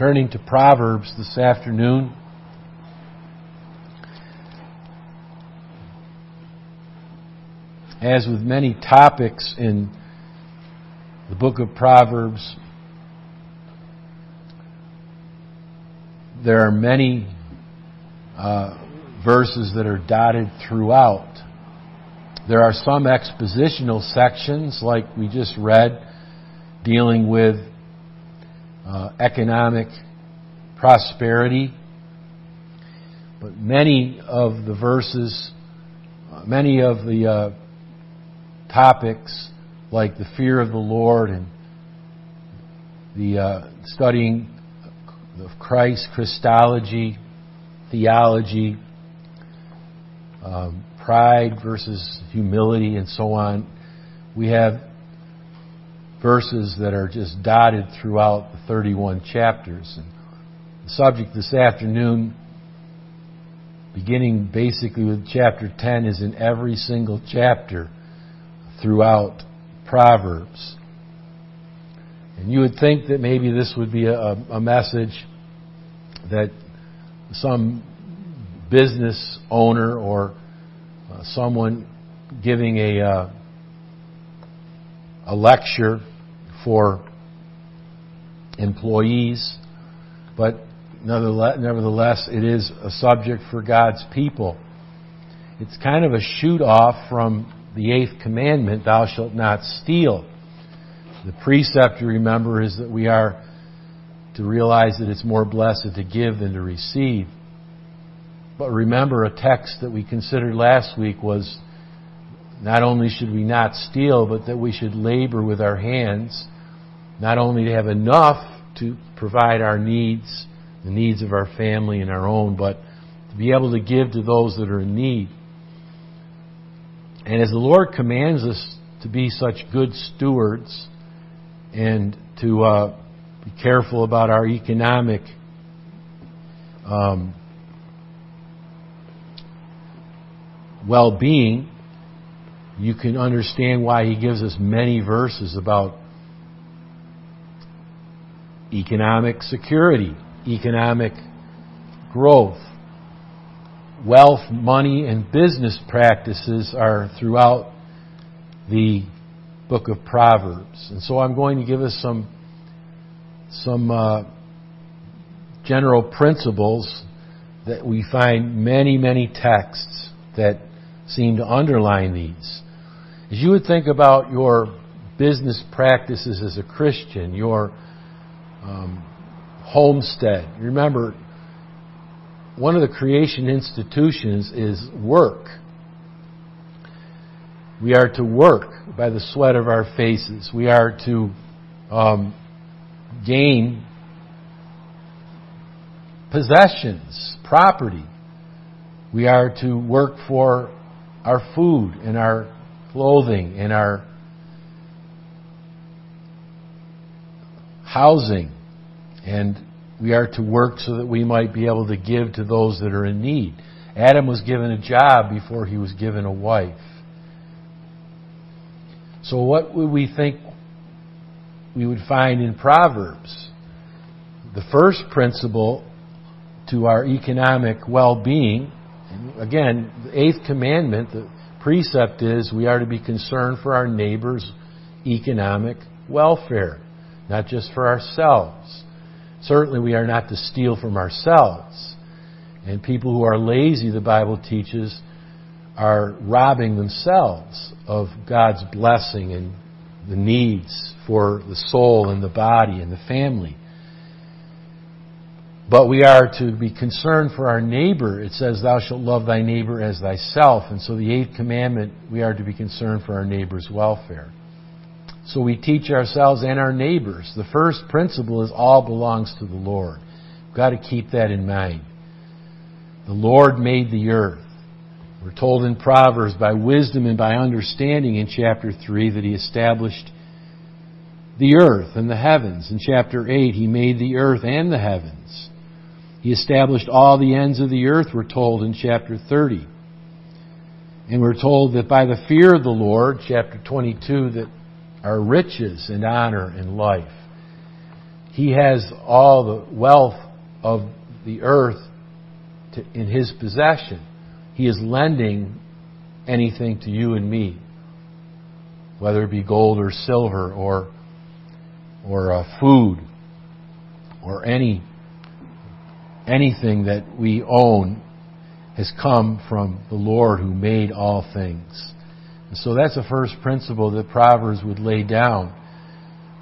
turning to Proverbs this afternoon. As with many topics in the book of Proverbs, there are many uh, verses that are dotted throughout. There are some expositional sections, like we just read, dealing with uh, economic prosperity. But many of the verses, uh, many of the uh, topics, like the fear of the Lord and the uh, studying of Christ, Christology, theology, um, pride versus humility, and so on. We have verses that are just dotted throughout the 31 chapters. And the subject this afternoon, beginning basically with chapter 10, is in every single chapter throughout Proverbs. And you would think that maybe this would be a, a message that some business owner or uh, someone giving a uh, a lecture for employees, but nevertheless, it is a subject for God's people. It's kind of a shoot off from the eighth commandment, thou shalt not steal. The precept, you remember, is that we are to realize that it's more blessed to give than to receive. But remember, a text that we considered last week was not only should we not steal, but that we should labor with our hands, not only to have enough to provide our needs, the needs of our family and our own, but to be able to give to those that are in need. And as the Lord commands us to be such good stewards and to uh, be careful about our economic um, well being, you can understand why he gives us many verses about economic security, economic growth. Wealth, money, and business practices are throughout the book of Proverbs. And so I'm going to give us some, some uh, general principles that we find many, many texts that seem to underline these. As you would think about your business practices as a Christian, your um, homestead, remember, one of the creation institutions is work. We are to work by the sweat of our faces. We are to um, gain possessions, property. We are to work for our food and our clothing and our housing. And we are to work so that we might be able to give to those that are in need. Adam was given a job before he was given a wife. So, what would we think we would find in Proverbs? The first principle to our economic well being again, the eighth commandment, the precept is we are to be concerned for our neighbor's economic welfare, not just for ourselves. Certainly, we are not to steal from ourselves. And people who are lazy, the Bible teaches, are robbing themselves of God's blessing and the needs for the soul and the body and the family. But we are to be concerned for our neighbor. It says, Thou shalt love thy neighbor as thyself. And so the eighth commandment, we are to be concerned for our neighbor's welfare. So we teach ourselves and our neighbors. The first principle is all belongs to the Lord. We've got to keep that in mind. The Lord made the earth. We're told in Proverbs by wisdom and by understanding in chapter 3 that He established the earth and the heavens. In chapter 8, He made the earth and the heavens. He established all the ends of the earth, we're told in chapter 30. And we're told that by the fear of the Lord, chapter 22, that are riches and honor and life. He has all the wealth of the earth to, in His possession. He is lending anything to you and me, whether it be gold or silver or or uh, food or any anything that we own has come from the Lord who made all things. And so that's the first principle that Proverbs would lay down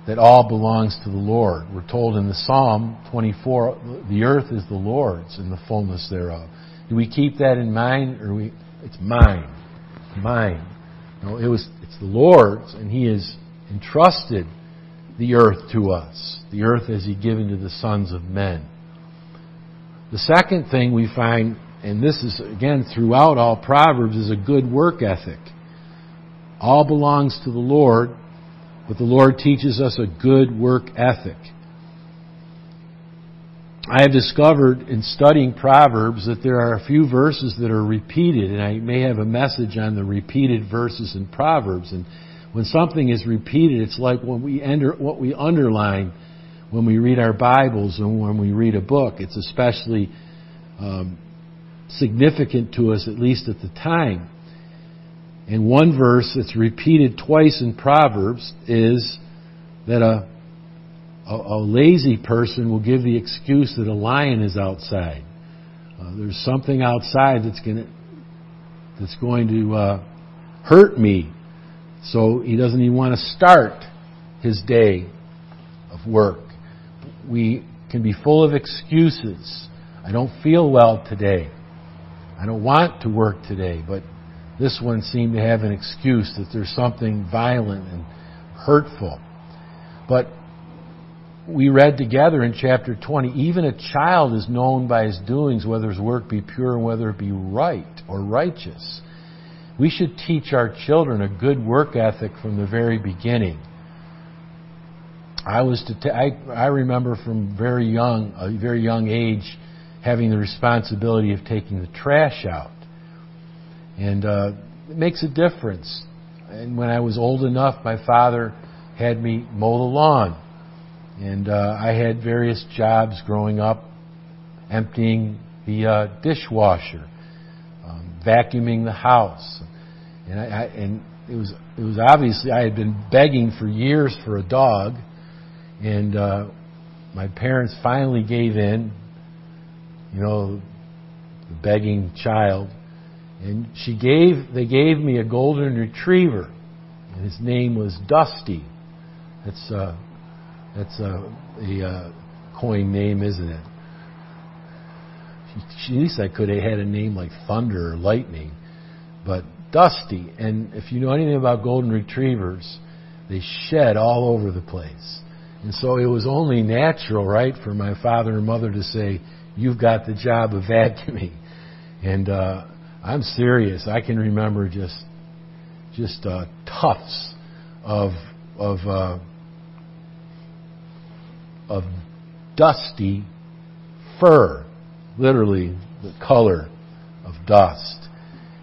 that all belongs to the Lord. We're told in the Psalm 24, the earth is the Lord's and the fullness thereof. Do we keep that in mind, or we? It's mine, mine. No, it was. It's the Lord's, and He has entrusted the earth to us. The earth has He given to the sons of men. The second thing we find, and this is again throughout all Proverbs, is a good work ethic. All belongs to the Lord, but the Lord teaches us a good work ethic. I have discovered in studying Proverbs that there are a few verses that are repeated, and I may have a message on the repeated verses in Proverbs. And when something is repeated, it's like when we enter, what we underline when we read our Bibles and when we read a book. It's especially um, significant to us, at least at the time. And one verse that's repeated twice in Proverbs is that a, a, a lazy person will give the excuse that a lion is outside. Uh, there's something outside that's going to that's going to uh, hurt me, so he doesn't even want to start his day of work. We can be full of excuses. I don't feel well today. I don't want to work today, but this one seemed to have an excuse that there's something violent and hurtful. But we read together in chapter 20, even a child is known by his doings, whether his work be pure and whether it be right or righteous. We should teach our children a good work ethic from the very beginning. I was to t- I, I remember from very young, a very young age, having the responsibility of taking the trash out. And uh, it makes a difference. And when I was old enough, my father had me mow the lawn. And uh, I had various jobs growing up, emptying the uh, dishwasher, um, vacuuming the house. And, I, I, and it was it was obviously I had been begging for years for a dog, and uh, my parents finally gave in. You know, the begging child, and she gave, they gave me a golden retriever, and his name was Dusty. That's, a, that's uh, a uh, coin name, isn't it? At least I could have had a name like Thunder or Lightning, but Dusty. And if you know anything about golden retrievers, they shed all over the place. And so it was only natural, right, for my father and mother to say, "You've got the job of vacuuming," and uh, I'm serious. I can remember just just uh, tufts of of uh, of dusty fur, literally the color of dust,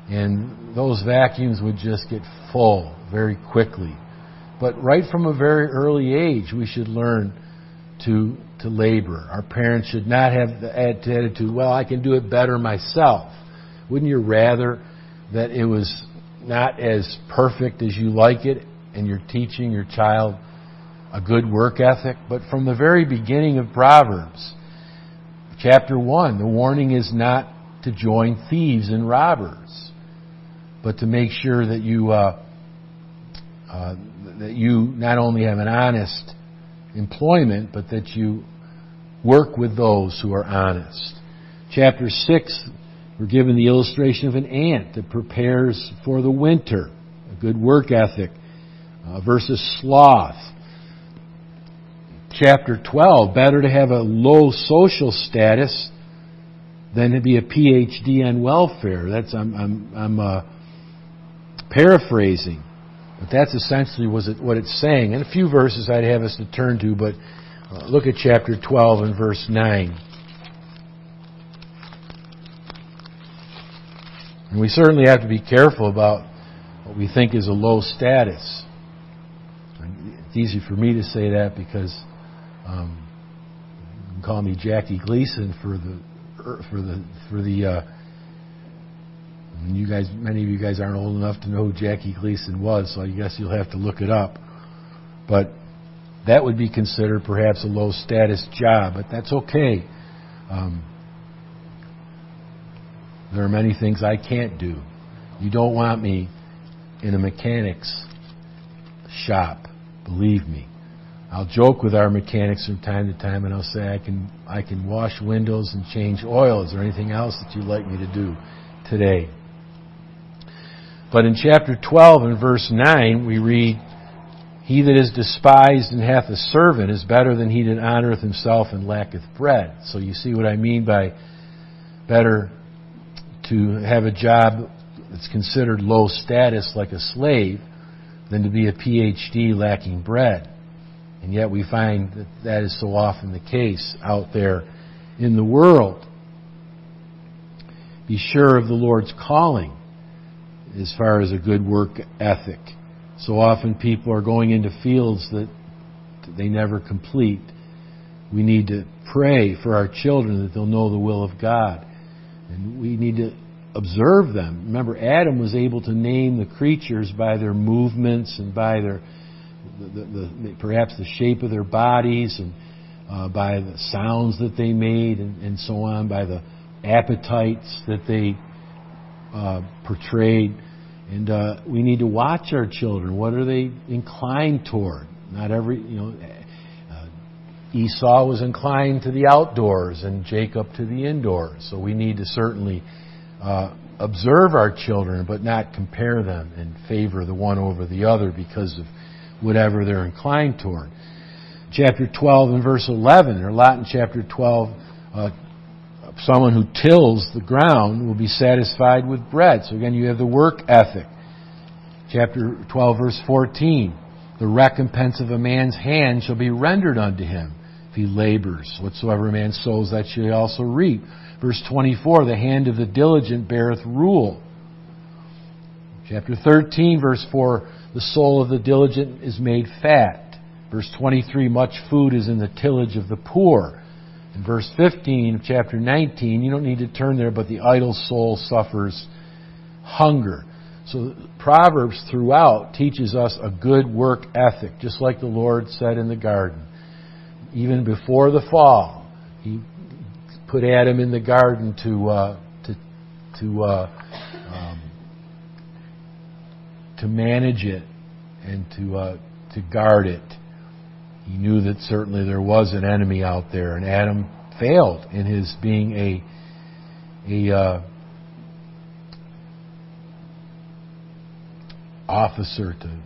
and those vacuums would just get full very quickly. But right from a very early age, we should learn to to labor. Our parents should not have the attitude, "Well, I can do it better myself." Wouldn't you rather that it was not as perfect as you like it and you're teaching your child a good work ethic? But from the very beginning of Proverbs, chapter 1, the warning is not to join thieves and robbers, but to make sure that you, uh, uh, that you not only have an honest employment, but that you work with those who are honest. Chapter 6 we're given the illustration of an ant that prepares for the winter, a good work ethic, uh, versus sloth. Chapter 12, better to have a low social status than to be a PhD on welfare. That's I'm I'm, I'm uh, paraphrasing, but that's essentially what it's saying. And a few verses I'd have us to turn to, but uh, look at chapter 12 and verse 9. And we certainly have to be careful about what we think is a low status. It's easy for me to say that because um, call me Jackie Gleason for the er, for the for the. Uh, you guys, many of you guys aren't old enough to know who Jackie Gleason was, so I guess you'll have to look it up. But that would be considered perhaps a low status job, but that's okay. Um, there are many things I can't do. You don't want me in a mechanic's shop, believe me. I'll joke with our mechanics from time to time and I'll say I can I can wash windows and change oil. Is there anything else that you'd like me to do today? But in chapter 12 and verse 9 we read he that is despised and hath a servant is better than he that honoreth himself and lacketh bread. So you see what I mean by better to have a job that's considered low status like a slave than to be a PhD lacking bread. And yet we find that that is so often the case out there in the world. Be sure of the Lord's calling as far as a good work ethic. So often people are going into fields that they never complete. We need to pray for our children that they'll know the will of God. And we need to observe them. Remember, Adam was able to name the creatures by their movements and by their the, the, the, perhaps the shape of their bodies and uh, by the sounds that they made and, and, so on, by the appetites that they uh, portrayed. And uh, we need to watch our children. What are they inclined toward? Not every, you know, Esau was inclined to the outdoors and Jacob to the indoors. So we need to certainly uh, observe our children, but not compare them and favor the one over the other because of whatever they're inclined toward. Chapter 12 and verse 11, or a lot in chapter 12, uh, someone who tills the ground will be satisfied with bread. So again, you have the work ethic. Chapter 12 verse 14, the recompense of a man's hand shall be rendered unto him he labors. Whatsoever a man sows, that shall he also reap. Verse 24, the hand of the diligent beareth rule. Chapter 13, verse 4, the soul of the diligent is made fat. Verse 23, much food is in the tillage of the poor. In verse 15 of chapter 19, you don't need to turn there, but the idle soul suffers hunger. So Proverbs throughout teaches us a good work ethic, just like the Lord said in the garden. Even before the fall, He put Adam in the garden to uh, to to uh, um, to manage it and to uh, to guard it. He knew that certainly there was an enemy out there, and Adam failed in his being a a uh, officer to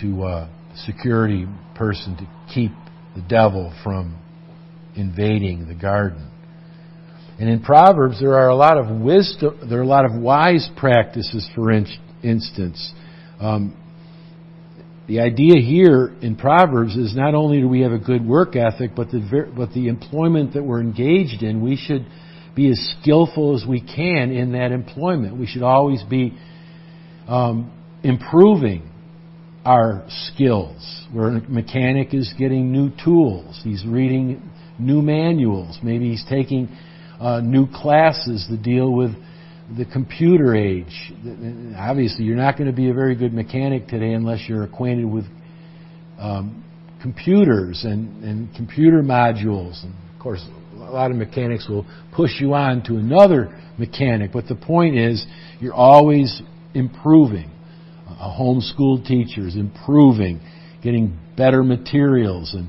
to uh, security person to keep the devil from invading the garden. And in Proverbs, there are a lot of wisdom, there are a lot of wise practices. For instance, um, the idea here in Proverbs is not only do we have a good work ethic, but the, but the employment that we're engaged in, we should be as skillful as we can in that employment. We should always be um, improving our skills. Where a mechanic is getting new tools, he's reading new manuals, maybe he's taking uh, new classes to deal with the computer age. Obviously, you're not going to be a very good mechanic today unless you're acquainted with um, computers and, and computer modules. And of course, a lot of mechanics will push you on to another mechanic. But the point is, you're always improving. Homeschool teacher is improving, getting better materials, and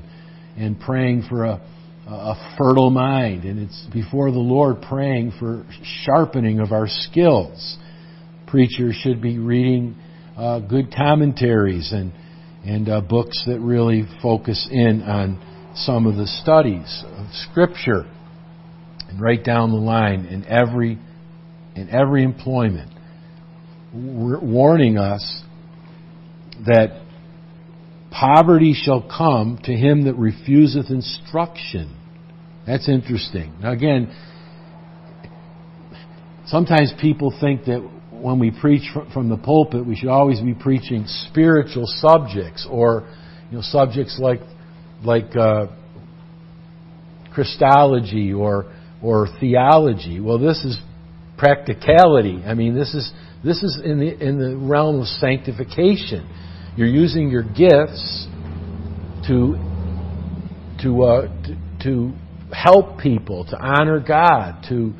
and praying for a a fertile mind, and it's before the Lord praying for sharpening of our skills. Preachers should be reading uh, good commentaries and and uh, books that really focus in on some of the studies of Scripture, and right down the line in every in every employment, warning us that Poverty shall come to him that refuseth instruction. That's interesting. Now again, sometimes people think that when we preach from the pulpit, we should always be preaching spiritual subjects or you know subjects like like uh, Christology or or theology. Well, this is practicality. I mean, this is this is in the in the realm of sanctification. You're using your gifts to to uh, to, to help people, to honor God, to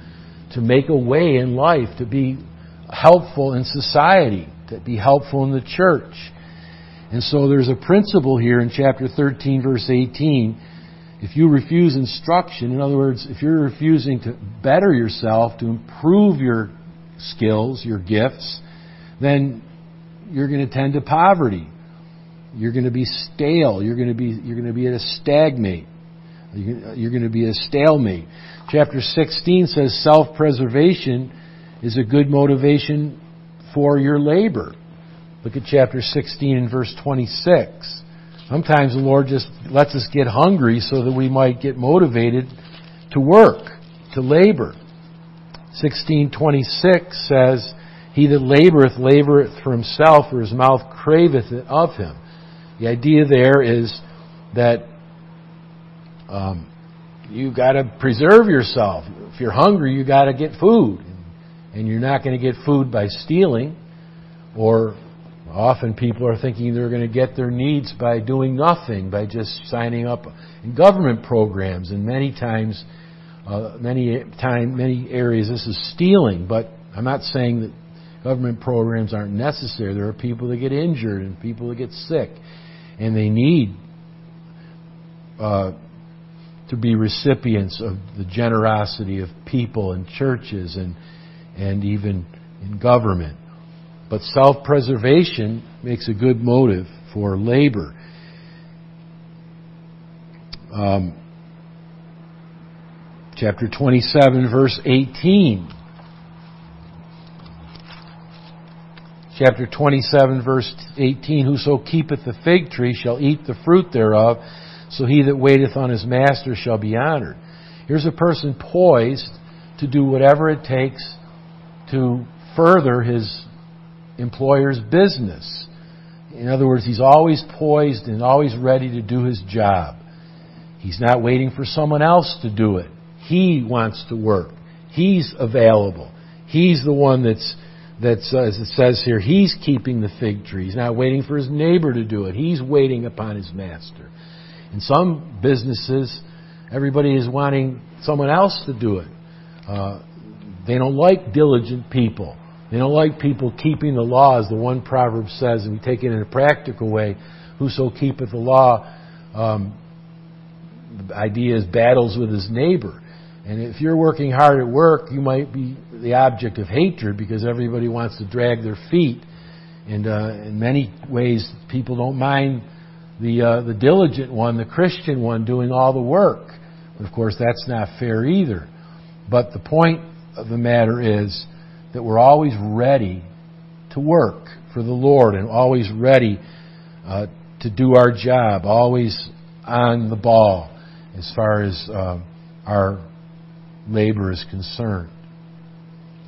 to make a way in life, to be helpful in society, to be helpful in the church. And so there's a principle here in chapter 13, verse 18. If you refuse instruction, in other words, if you're refusing to better yourself, to improve your skills, your gifts, then you're going to tend to poverty. You're going to be stale. You're going to be, you're going to be at a stagnate. You're going to be a stalemate. Chapter 16 says self preservation is a good motivation for your labor. Look at chapter 16 and verse 26. Sometimes the Lord just lets us get hungry so that we might get motivated to work, to labor. 1626 says, He that laboreth, laboreth for himself, for his mouth craveth it of him. The idea there is that um, you got to preserve yourself. If you're hungry, you've got to get food, and you're not going to get food by stealing, or often people are thinking they're going to get their needs by doing nothing, by just signing up in government programs, and many times, uh, many time, many areas, this is stealing. But I'm not saying that government programs aren't necessary. There are people that get injured and people that get sick, and they need. Uh, to be recipients of the generosity of people and churches and, and even in government. But self preservation makes a good motive for labor. Um, chapter 27, verse 18. Chapter 27, verse 18 Whoso keepeth the fig tree shall eat the fruit thereof so he that waiteth on his master shall be honored. Here's a person poised to do whatever it takes to further his employer's business. In other words, he's always poised and always ready to do his job. He's not waiting for someone else to do it. He wants to work. He's available. He's the one that's, that's uh, as it says here, he's keeping the fig tree. He's not waiting for his neighbor to do it. He's waiting upon his master. In some businesses, everybody is wanting someone else to do it. Uh, they don't like diligent people. They don't like people keeping the law, as the one proverb says, and we take it in a practical way. Whoso keepeth the law, um, the idea is battles with his neighbor. And if you're working hard at work, you might be the object of hatred because everybody wants to drag their feet. And uh, in many ways, people don't mind the, uh, the diligent one, the Christian one, doing all the work. Of course, that's not fair either. But the point of the matter is that we're always ready to work for the Lord and always ready uh, to do our job, always on the ball as far as uh, our labor is concerned.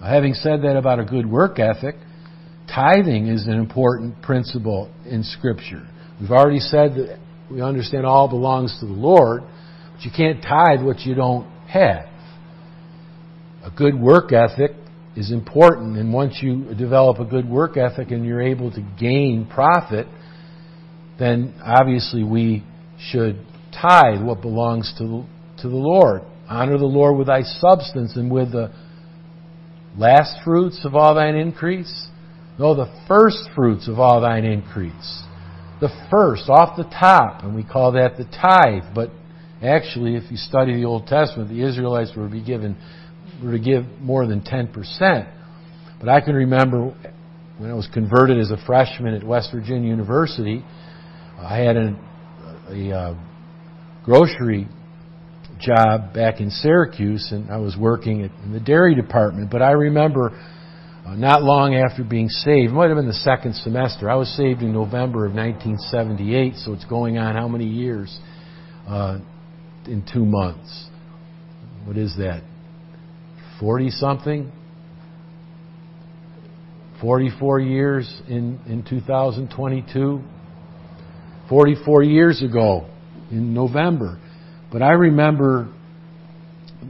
Having said that about a good work ethic, tithing is an important principle in Scripture. We've already said that we understand all belongs to the Lord, but you can't tithe what you don't have. A good work ethic is important, and once you develop a good work ethic and you're able to gain profit, then obviously we should tithe what belongs to, to the Lord. Honor the Lord with thy substance and with the last fruits of all thine increase. No, the first fruits of all thine increase the first, off the top, and we call that the tithe. But actually, if you study the Old Testament, the Israelites were to be given were to give more than ten percent. But I can remember when I was converted as a freshman at West Virginia University, I had a, a, a grocery job back in Syracuse, and I was working in the dairy department. But I remember uh, not long after being saved, it might have been the second semester. I was saved in November of 1978, so it's going on how many years? Uh, in two months. What is that? 40 something? 44 years in, in 2022? 44 years ago in November. But I remember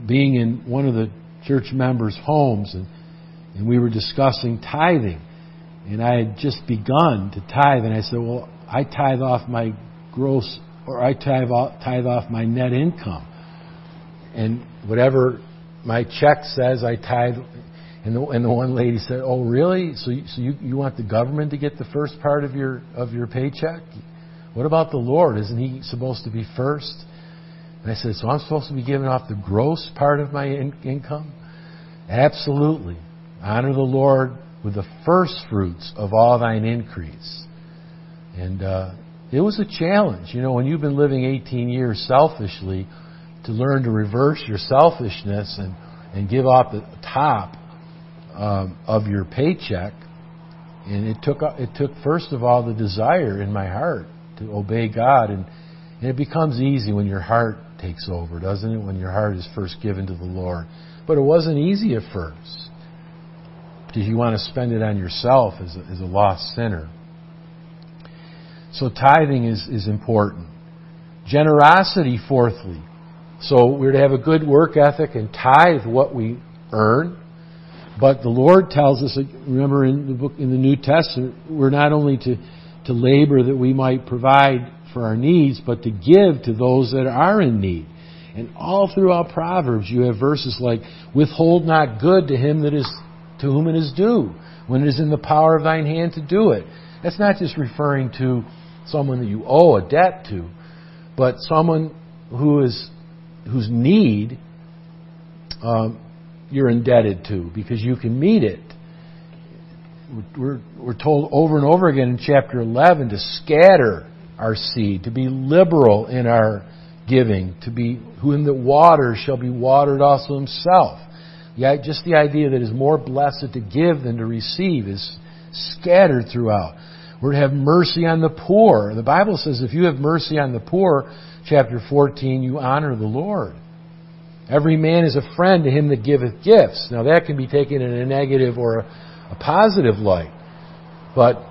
being in one of the church members' homes, and, and we were discussing tithing. And I had just begun to tithe, and I said, Well, I tithe off my gross, or I tithe off, tithe off my net income. And whatever my check says, I tithe. And the, and the one lady said, "Oh, really? So, you, so you, you want the government to get the first part of your of your paycheck? What about the Lord? Isn't He supposed to be first? And I said, "So I'm supposed to be giving off the gross part of my in, income?" Absolutely. Honor the Lord with the first fruits of all thine increase. And uh, it was a challenge. You know, when you've been living 18 years selfishly, to learn to reverse your selfishness and, and give off the top um, of your paycheck. And it took, it took, first of all, the desire in my heart to obey God. And, and it becomes easy when your heart takes over, doesn't it? When your heart is first given to the Lord. But it wasn't easy at first because you want to spend it on yourself as a, as a lost sinner. So tithing is, is important. Generosity, fourthly. So we're to have a good work ethic and tithe what we earn. But the Lord tells us, remember in the book in the New Testament, we're not only to, to labor that we might provide for our needs, but to give to those that are in need. And all throughout Proverbs you have verses like, Withhold not good to him that is to whom it is due, when it is in the power of thine hand to do it. That's not just referring to someone that you owe a debt to, but someone who is whose need um, you're indebted to because you can meet it. We're, we're told over and over again in chapter 11 to scatter our seed, to be liberal in our giving, to be whom the water shall be watered also himself. Yeah, just the idea that is more blessed to give than to receive is scattered throughout. We're to have mercy on the poor. The Bible says if you have mercy on the poor, chapter 14, you honor the Lord. Every man is a friend to him that giveth gifts. Now that can be taken in a negative or a, positive light. But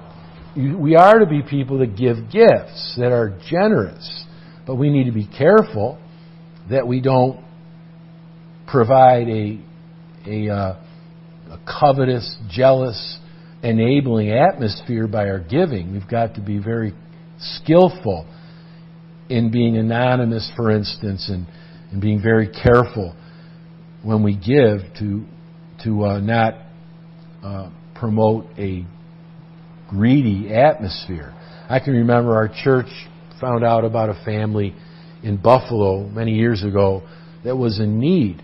we are to be people that give gifts, that are generous. But we need to be careful that we don't provide a, a, uh, a covetous, jealous, enabling atmosphere by our giving. We've got to be very skillful in being anonymous, for instance, and, and being very careful when we give to to uh, not uh, promote a greedy atmosphere. I can remember our church found out about a family in Buffalo many years ago that was in need.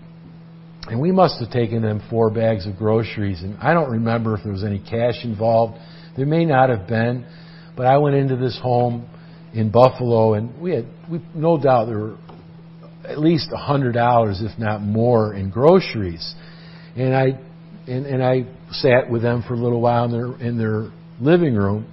And we must have taken them four bags of groceries. And I don't remember if there was any cash involved. There may not have been. But I went into this home in Buffalo, and we had we, no doubt there were at least a hundred dollars, if not more, in groceries. And I and, and I sat with them for a little while in their in their living room.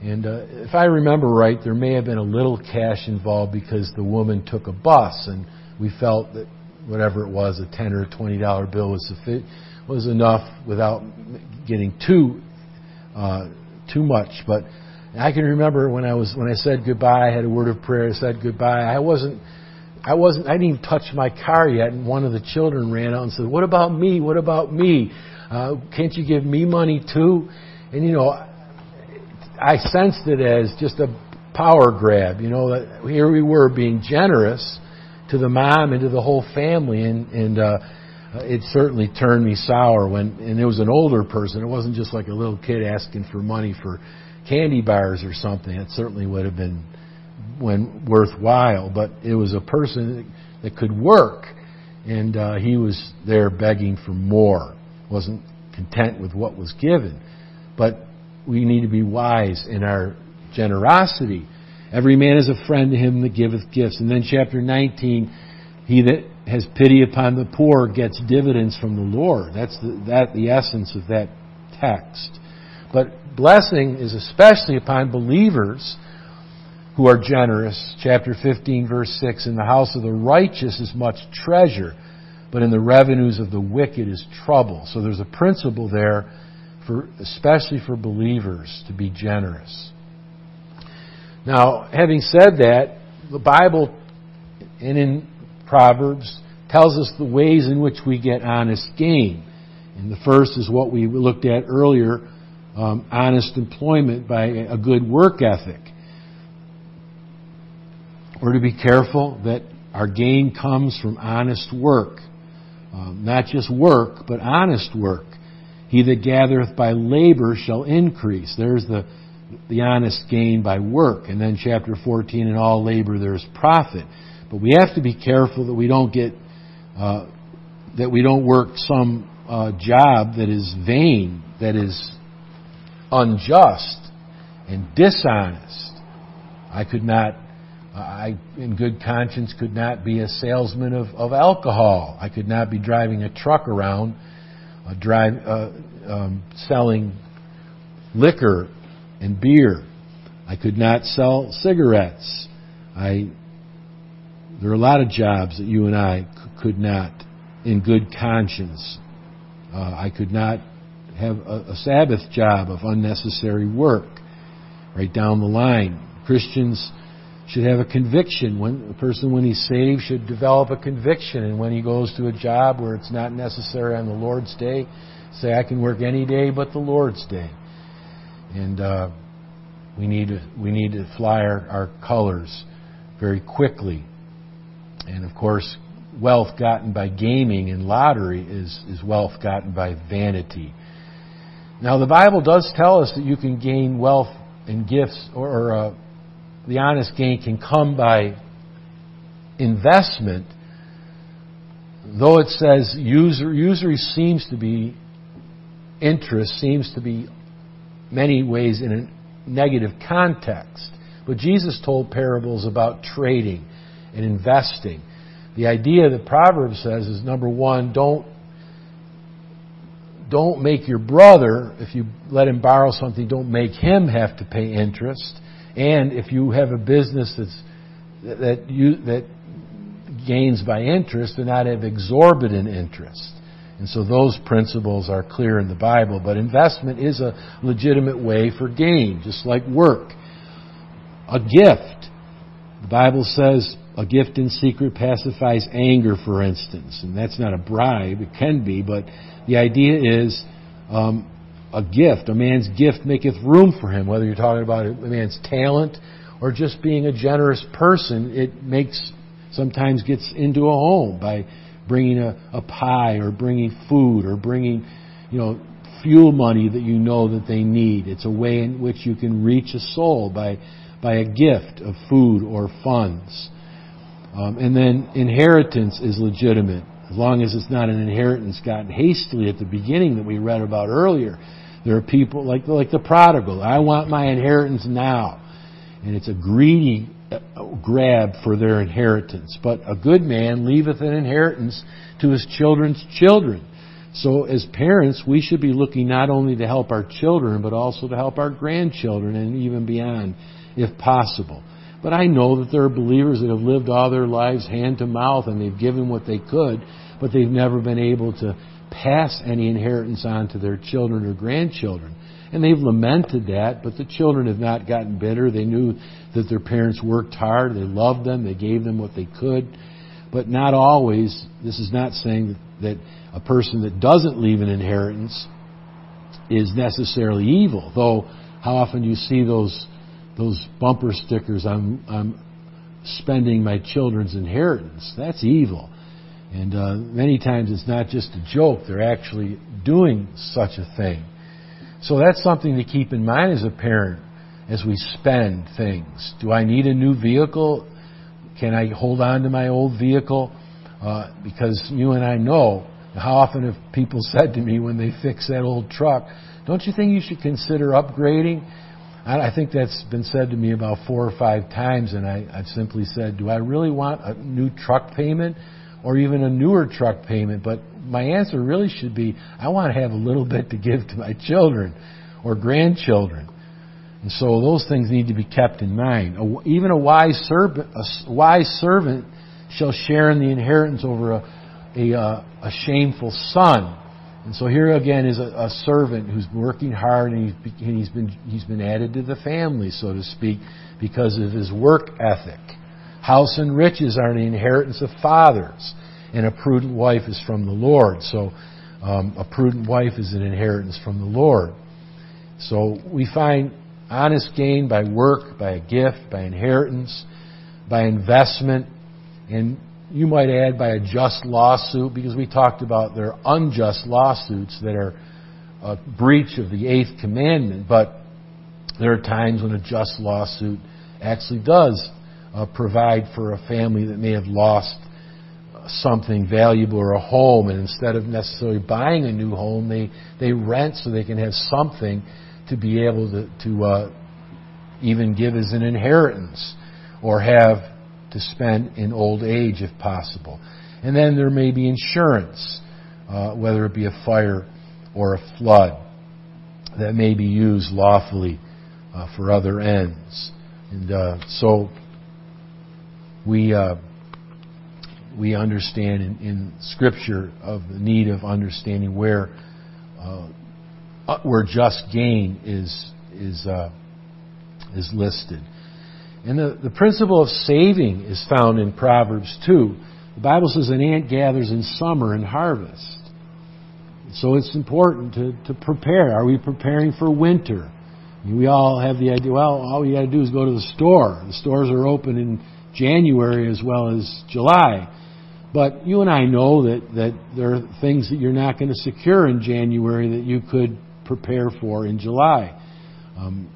And uh, if I remember right, there may have been a little cash involved because the woman took a bus, and we felt that whatever it was, a ten or twenty dollar bill was sufficient, was enough without getting too uh, too much. But I can remember when I was when I said goodbye, I had a word of prayer. I said goodbye. I wasn't. I wasn't. I didn't even touch my car yet, and one of the children ran out and said, "What about me? What about me? Uh, can't you give me money too?" And you know, I sensed it as just a power grab. You know, that here we were being generous to the mom and to the whole family, and and uh, it certainly turned me sour when. And it was an older person. It wasn't just like a little kid asking for money for candy bars or something, it certainly would have been when worthwhile. But it was a person that could work, and uh, he was there begging for more. wasn't content with what was given, but we need to be wise in our generosity. Every man is a friend to him that giveth gifts. And then chapter 19, he that has pity upon the poor gets dividends from the Lord. That's the, that, the essence of that text. But blessing is especially upon believers who are generous. Chapter 15, verse 6 In the house of the righteous is much treasure, but in the revenues of the wicked is trouble. So there's a principle there, for, especially for believers, to be generous. Now, having said that, the Bible and in Proverbs tells us the ways in which we get honest gain. And the first is what we looked at earlier um, honest employment by a good work ethic. We're to be careful that our gain comes from honest work. Um, not just work, but honest work. He that gathereth by labor shall increase. There's the, the honest gain by work. And then chapter 14, in all labor there is profit. But we have to be careful that we don't get, uh, that we don't work some uh, job that is vain, that is unjust and dishonest. I could not, I, in good conscience, could not be a salesman of, of alcohol. I could not be driving a truck around, uh, drive, uh, um, selling liquor and beer. I could not sell cigarettes. I, there are a lot of jobs that you and I could not, in good conscience. Uh, I could not have a, a Sabbath job of unnecessary work right down the line. Christians should have a conviction. When a person, when he's saved, should develop a conviction, and when he goes to a job where it's not necessary on the Lord's day, say, "I can work any day but the Lord's day." And uh, we need to we need to fly our, our colors very quickly. And of course, wealth gotten by gaming and lottery is, is wealth gotten by vanity. Now, the Bible does tell us that you can gain wealth and gifts, or, or uh, the honest gain can come by investment, though it says usury, seems to be interest, seems to be many ways in a negative context. But Jesus told parables about trading and investing. The idea that Proverbs says is number one, don't don't make your brother, if you let him borrow something, don't make him have to pay interest. And if you have a business that's, that, you, that gains by interest, do not have exorbitant interest. And so those principles are clear in the Bible. But investment is a legitimate way for gain, just like work. A gift. The Bible says a gift in secret pacifies anger, for instance. And that's not a bribe. It can be, but the idea is um, a gift. A man's gift maketh room for him. Whether you're talking about a man's talent or just being a generous person, it makes sometimes gets into a home by bringing a, a pie or bringing food or bringing, you know, fuel money that you know that they need. It's a way in which you can reach a soul by by a gift of food or funds. Um, and then inheritance is legitimate as long as it's not an inheritance gotten hastily at the beginning that we read about earlier. There are people like, like the prodigal. I want my inheritance now. And it's a greedy uh, grab for their inheritance. But a good man leaveth an inheritance to his children's children. So as parents, we should be looking not only to help our children, but also to help our grandchildren and even beyond, if possible. But I know that there are believers that have lived all their lives hand to mouth and they've given what they could, but they've never been able to pass any inheritance on to their children or grandchildren. And they've lamented that, but the children have not gotten bitter. They knew that their parents worked hard, they loved them, they gave them what they could. But not always, this is not saying that a person that doesn't leave an inheritance is necessarily evil, though how often do you see those those bumper stickers, I'm, I'm spending my children's inheritance. That's evil. And uh, many times it's not just a joke, they're actually doing such a thing. So that's something to keep in mind as a parent as we spend things. Do I need a new vehicle? Can I hold on to my old vehicle? Uh, because you and I know how often have people said to me when they fix that old truck, don't you think you should consider upgrading? I think that's been said to me about four or five times, and I, I've simply said, Do I really want a new truck payment or even a newer truck payment? But my answer really should be I want to have a little bit to give to my children or grandchildren. And so those things need to be kept in mind. Even a wise servant, a wise servant shall share in the inheritance over a, a, uh, a shameful son. And so here again is a, a servant who's working hard and he's, and he's, been, he's been added to the family, so to speak, because of his work ethic. House and riches are an inheritance of fathers. and a prudent wife is from the Lord. So um, a prudent wife is an inheritance from the Lord. So we find honest gain by work, by a gift, by inheritance, by investment, and you might add by a just lawsuit, because we talked about there are unjust lawsuits that are a breach of the eighth commandment, but there are times when a just lawsuit actually does uh, provide for a family that may have lost something valuable or a home, and instead of necessarily buying a new home, they, they rent so they can have something to be able to, to uh, even give as an inheritance or have to spend in old age if possible. And then there may be insurance, uh, whether it be a fire or a flood, that may be used lawfully uh, for other ends. And uh, so we uh, we understand in, in, Scripture of the need of understanding where uh, uh, where just gain is is uh, is listed. And the, the principle of saving is found in Proverbs 2. The Bible says an ant gathers in summer and harvest. So it's important to, to prepare. Are we preparing for winter? We all have the idea, well, all you got to do is go to the store. The stores are open in January as well as July. But you and I know that, that there are things that you're not going to secure in January that you could prepare for in July. Um,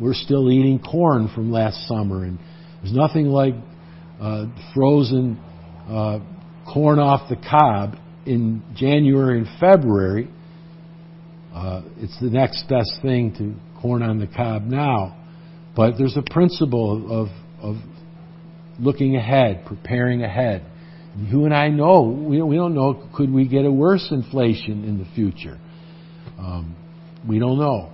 we're still eating corn from last summer, and there's nothing like uh, frozen uh, corn off the cob in January and February. Uh, it's the next best thing to corn on the cob now. But there's a principle of, of looking ahead, preparing ahead. You and I know, we, don't know, could we get a worse inflation in the future? Um, we don't know.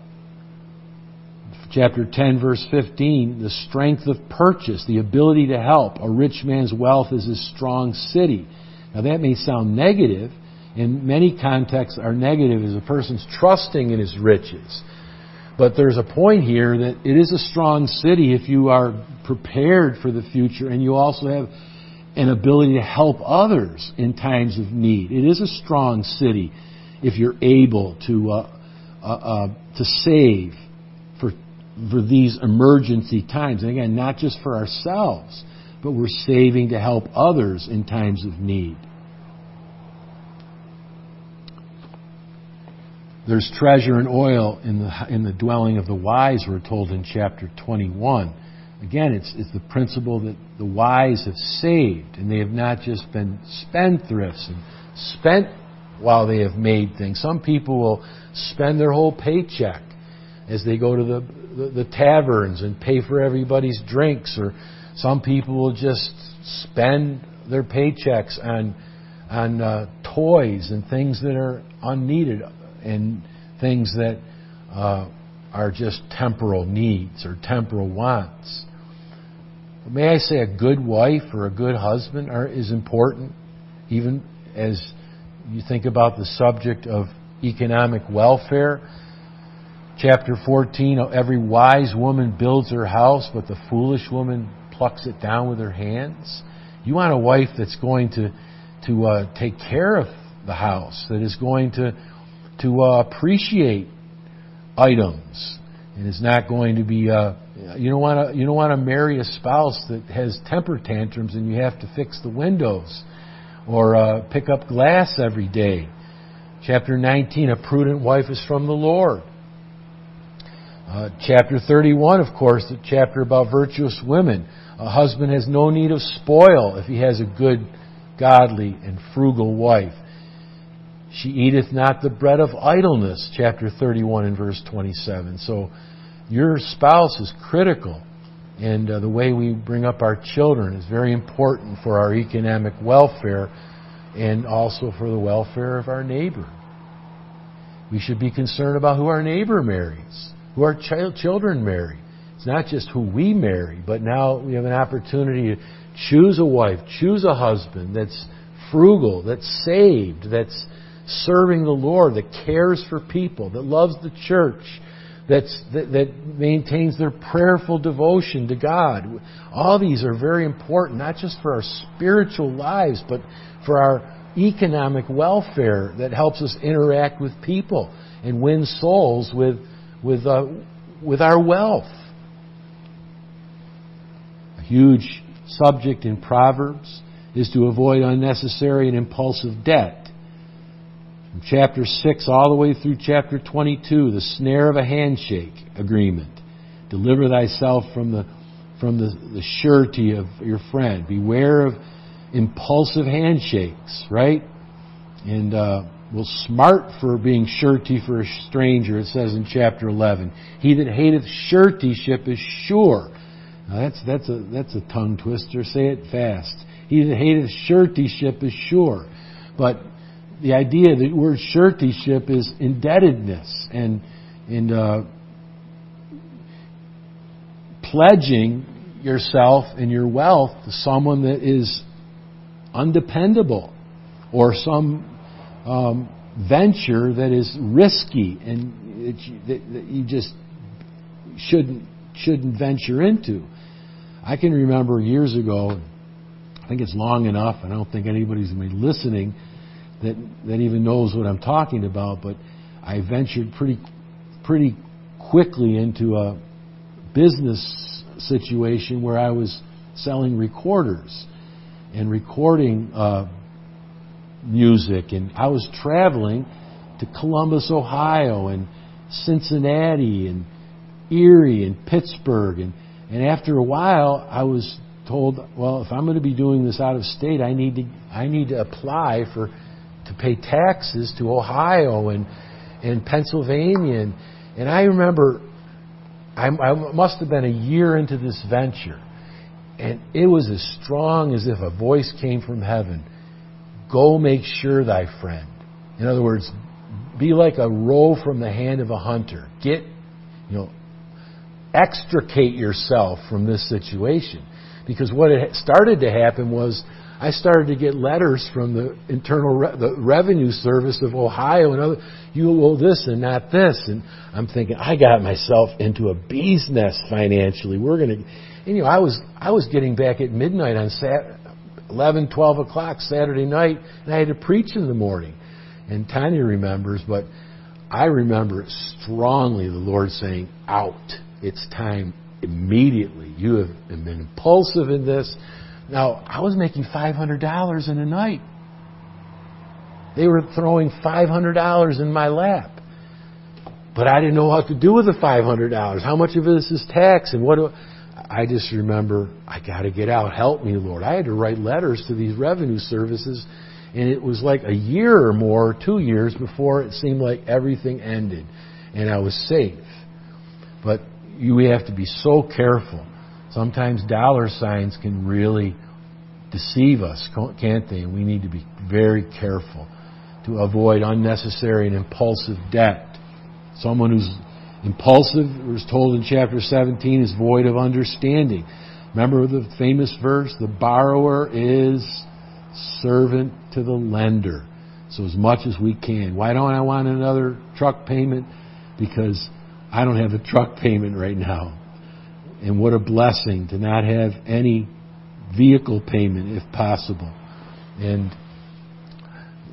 Chapter 10, verse 15, the strength of purchase, the ability to help. A rich man's wealth is a strong city. Now that may sound negative. In many contexts are negative as a person's trusting in his riches. But there's a point here that it is a strong city if you are prepared for the future and you also have an ability to help others in times of need. It is a strong city if you're able to uh, uh, uh, to save for for these emergency times. And again, not just for ourselves, but we're saving to help others in times of need. There's treasure and oil in the, in the dwelling of the wise, we're told in chapter 21. Again, it's, it's the principle that the wise have saved, and they have not just been spendthrifts and spent while they have made things. Some people will spend their whole paycheck as they go to the, the, the taverns and pay for everybody's drinks, or some people will just spend their paychecks on on uh, toys and things that are unneeded and things that uh, are just temporal needs or temporal wants. May I say a good wife or a good husband are, is important, even as you think about the subject of economic welfare. Chapter 14 Every wise woman builds her house, but the foolish woman plucks it down with her hands. You want a wife that's going to, to uh, take care of the house, that is going to to uh, appreciate items and is not going to be uh, you don't want to you don't want to marry a spouse that has temper tantrums and you have to fix the windows or uh, pick up glass every day. Chapter 19, a prudent wife is from the Lord. Uh, chapter 31, of course, the chapter about virtuous women. A husband has no need of spoil if he has a good, godly, and frugal wife. She eateth not the bread of idleness, chapter 31 and verse 27. So your spouse is critical. And uh, the way we bring up our children is very important for our economic welfare and also for the welfare of our neighbor. We should be concerned about who our neighbor marries, who our child, children marry. It's not just who we marry, but now we have an opportunity to choose a wife, choose a husband that's frugal, that's saved, that's serving the Lord, that cares for people, that loves the church, that's, that, that maintains their prayerful devotion to God. All these are very important, not just for our spiritual lives, but for our economic welfare that helps us interact with people and win souls with, with, uh, with our wealth. A huge subject in Proverbs is to avoid unnecessary and impulsive debt. From chapter 6 all the way through chapter 22, the snare of a handshake agreement. Deliver thyself from the, from the, the surety of your friend. Beware of impulsive handshakes, right? And uh, will smart for being surety for a stranger, it says in chapter 11. He that hateth suretyship is sure. Now that's, that's, a, that's a tongue twister. Say it fast. He that hateth suretyship is sure. But the idea, the word suretyship is indebtedness and, and uh, pledging yourself and your wealth to someone that is undependable or some um, venture that is risky and that you, that, that you just shouldn't shouldn't venture into. I can remember years ago, I think it's long enough, I don't think anybody's going to be listening that that even knows what I'm talking about, but I ventured pretty pretty quickly into a business situation where I was selling recorders and recording uh, music, and I was traveling to Columbus, Ohio, and Cincinnati, and Erie, and Pittsburgh, and and after a while, I was told, well, if I'm going to be doing this out of state, I need to I need to apply for to pay taxes to Ohio and and Pennsylvania. And, and I remember I, I must have been a year into this venture, and it was as strong as if a voice came from heaven. Go make sure thy friend. In other words, be like a roe from the hand of a hunter. Get, you know, extricate yourself from this situation. Because what had started to happen was I started to get letters from the Internal Re- the Revenue Service of Ohio and other. You owe this and not this, and I'm thinking I got myself into a bee's nest financially. We're gonna, and you know, I was I was getting back at midnight on Sat, 11, 12 o'clock Saturday night, and I had to preach in the morning. And Tanya remembers, but I remember strongly the Lord saying, "Out! It's time immediately. You have been impulsive in this." Now, I was making $500 in a night. They were throwing $500 in my lap. But I didn't know what to do with the $500. How much of this is tax and what do I just remember I got to get out. Help me, Lord. I had to write letters to these revenue services and it was like a year or more, 2 years before it seemed like everything ended and I was safe. But you have to be so careful Sometimes dollar signs can really deceive us, can't they? And we need to be very careful to avoid unnecessary and impulsive debt. Someone who's impulsive, was told in chapter 17, is void of understanding. Remember the famous verse? The borrower is servant to the lender. So as much as we can. Why don't I want another truck payment? Because I don't have a truck payment right now. And what a blessing to not have any vehicle payment if possible. And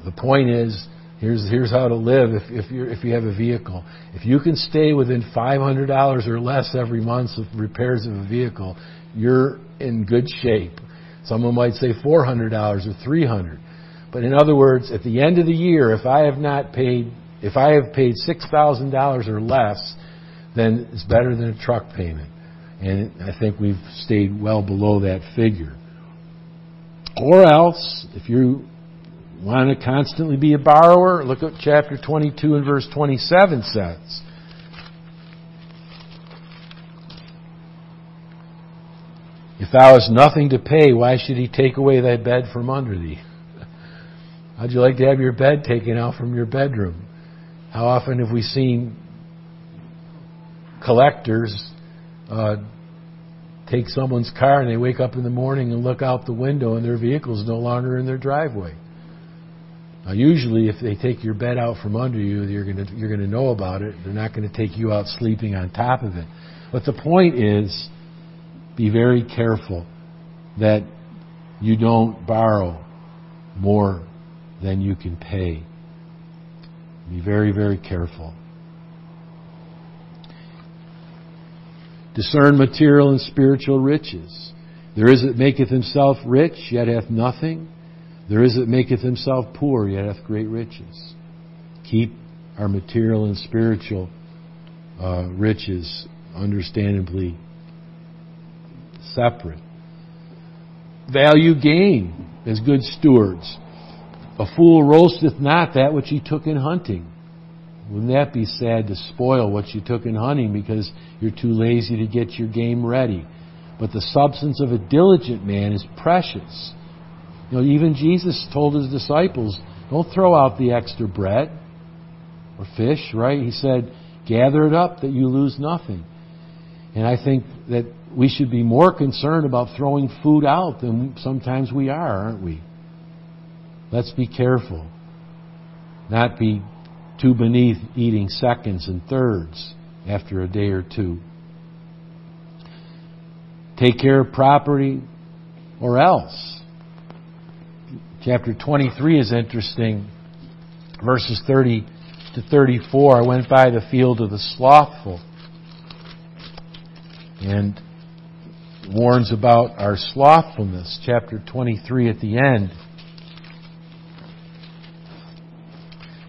the point is, here's, here's how to live if, if, you if you have a vehicle. If you can stay within $500 or less every month of repairs of a vehicle, you're in good shape. Someone might say $400 or 300 But in other words, at the end of the year, if I have not paid, if I have paid $6,000 or less, then it's better than a truck payment. And I think we've stayed well below that figure. Or else, if you want to constantly be a borrower, look at chapter 22 and verse 27 says. If thou hast nothing to pay, why should he take away thy bed from under thee? How'd you like to have your bed taken out from your bedroom? How often have we seen collectors uh, take someone's car and they wake up in the morning and look out the window and their vehicle's no longer in their driveway. Now, usually, if they take your bed out from under you, you're going to you're going to know about it. They're not going to take you out sleeping on top of it. But the point is, be very careful that you don't borrow more than you can pay. Be very, very careful. Discern material and spiritual riches. There is that maketh himself rich, yet hath nothing. There is that maketh himself poor, yet hath great riches. Keep our material and spiritual uh, riches understandably separate. Value gain as good stewards. A fool roasteth not that which he took in hunting. Wouldn't that be sad to spoil what you took in hunting because you're too lazy to get your game ready? But the substance of a diligent man is precious. You know, even Jesus told his disciples, don't throw out the extra bread or fish, right? He said, gather it up that you lose nothing. And I think that we should be more concerned about throwing food out than sometimes we are, aren't we? Let's be careful. Not be too beneath eating seconds and thirds after a day or two. Take care of property or else. Chapter 23 is interesting. Verses 30 to 34. I went by the field of the slothful and warns about our slothfulness. Chapter 23 at the end.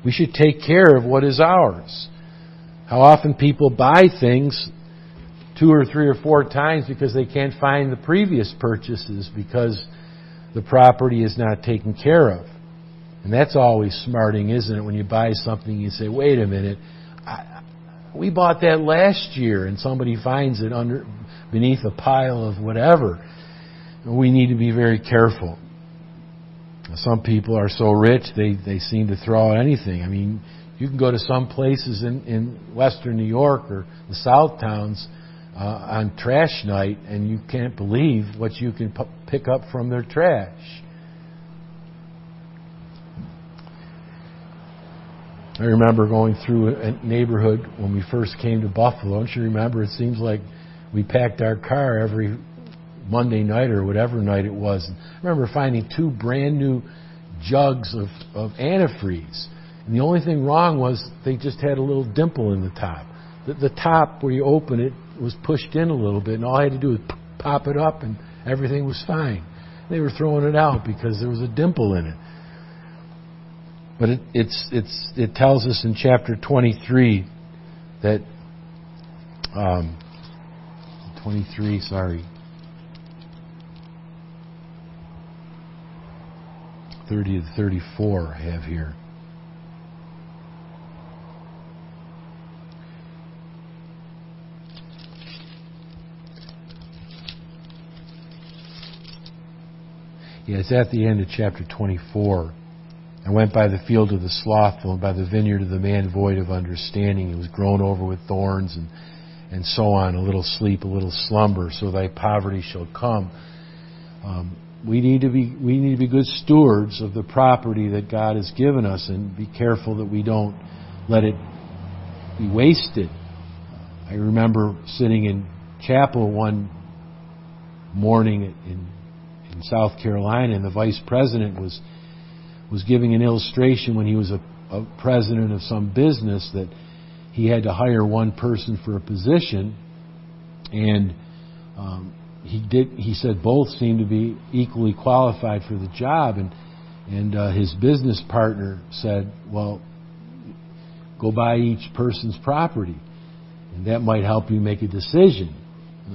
We should take care of what is ours. How often people buy things two or three or four times because they can't find the previous purchases because the property is not taken care of. And that's always smarting, isn't it? When you buy something, you say, wait a minute, I, we bought that last year and somebody finds it under, beneath a pile of whatever. We need to be very careful. Some people are so rich they, they seem to throw out anything. I mean, you can go to some places in, in western New York or the south towns uh, on trash night and you can't believe what you can p- pick up from their trash. I remember going through a neighborhood when we first came to Buffalo. Don't you remember? It seems like we packed our car every Monday night or whatever night it was. And I remember finding two brand new jugs of, of antifreeze. And the only thing wrong was they just had a little dimple in the top. The, the top where you open it was pushed in a little bit, and all I had to do was pop it up, and everything was fine. They were throwing it out because there was a dimple in it. But it, it's, it's, it tells us in chapter 23 that, um, 23, sorry, 30 to 34 I have here. Yeah, it's at the end of chapter 24. I went by the field of the slothful and by the vineyard of the man void of understanding. It was grown over with thorns and, and so on. A little sleep, a little slumber, so thy poverty shall come. Um, we need to be we need to be good stewards of the property that God has given us and be careful that we don't let it be wasted. I remember sitting in chapel one morning in in South Carolina and the vice president was was giving an illustration when he was a, a president of some business that he had to hire one person for a position and um, he did. He said both seemed to be equally qualified for the job, and and uh, his business partner said, "Well, go by each person's property, and that might help you make a decision.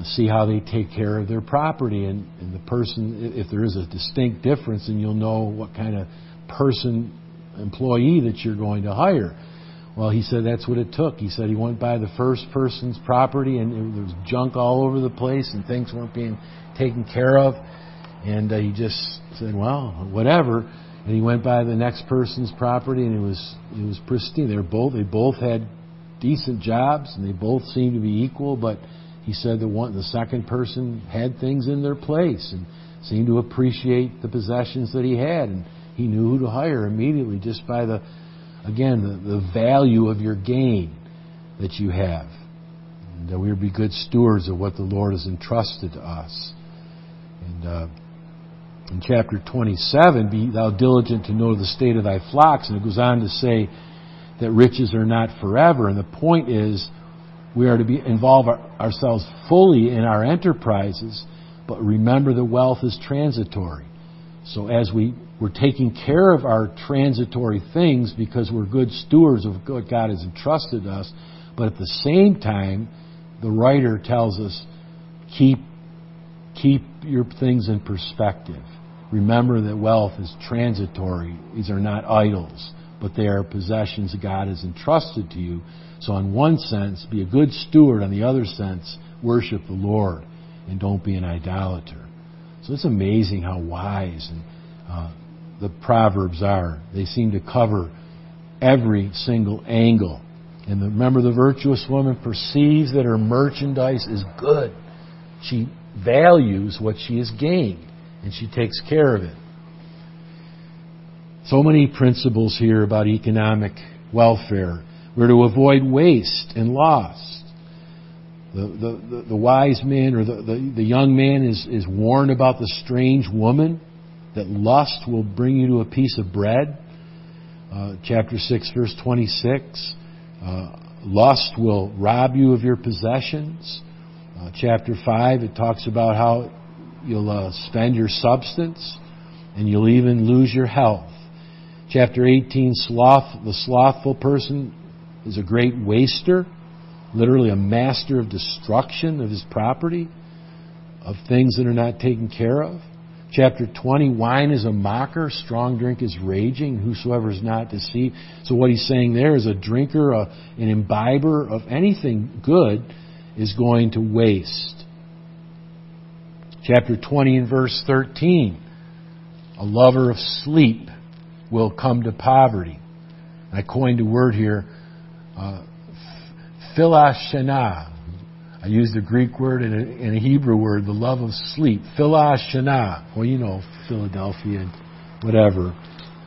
See how they take care of their property, and, and the person, if there is a distinct difference, and you'll know what kind of person, employee that you're going to hire." Well, he said that's what it took. He said he went by the first person's property and there was junk all over the place and things weren't being taken care of. And uh, he just said, well, whatever. And he went by the next person's property and it was it was pristine. They both they both had decent jobs and they both seemed to be equal. But he said the one the second person had things in their place and seemed to appreciate the possessions that he had. And He knew who to hire immediately just by the, again, the, the value of your gain that you have. And that we would be good stewards of what the Lord has entrusted to us. And uh, in chapter 27, be thou diligent to know the state of thy flocks. And it goes on to say that riches are not forever. And the point is, we are to be, involve our, ourselves fully in our enterprises, but remember that wealth is transitory. So as we, we're taking care of our transitory things because we're good stewards of what God has entrusted us, but at the same time, the writer tells us, keep, keep your things in perspective. Remember that wealth is transitory. These are not idols, but they are possessions God has entrusted to you. So, in one sense, be a good steward. On the other sense, worship the Lord and don't be an idolater. So, it's amazing how wise and uh, the Proverbs are. They seem to cover every single angle. And remember, the virtuous woman perceives that her merchandise is good. She values what she has gained and she takes care of it. So many principles here about economic welfare. We're to avoid waste and loss. The, the, the, the wise man or the, the, the young man is, is warned about the strange woman, that lust will bring you to a piece of bread. Uh, chapter 6, verse 26. Uh, lust will rob you of your possessions. Uh, chapter 5, it talks about how You'll uh, spend your substance, and you'll even lose your health. Chapter 18, sloth, the slothful person is a great waster, literally a master of destruction of his property, of things that are not taken care of. Chapter 20, wine is a mocker, strong drink is raging, whosoever is not deceived. So what he's saying there is a drinker, a, an imbiber of anything good is going to waste. Chapter 20 and verse 13. A lover of sleep will come to poverty. I coined a word here, uh. I used a Greek word and a, and a, Hebrew word, the love of sleep. Philashana. Well, you know, Philadelphia whatever.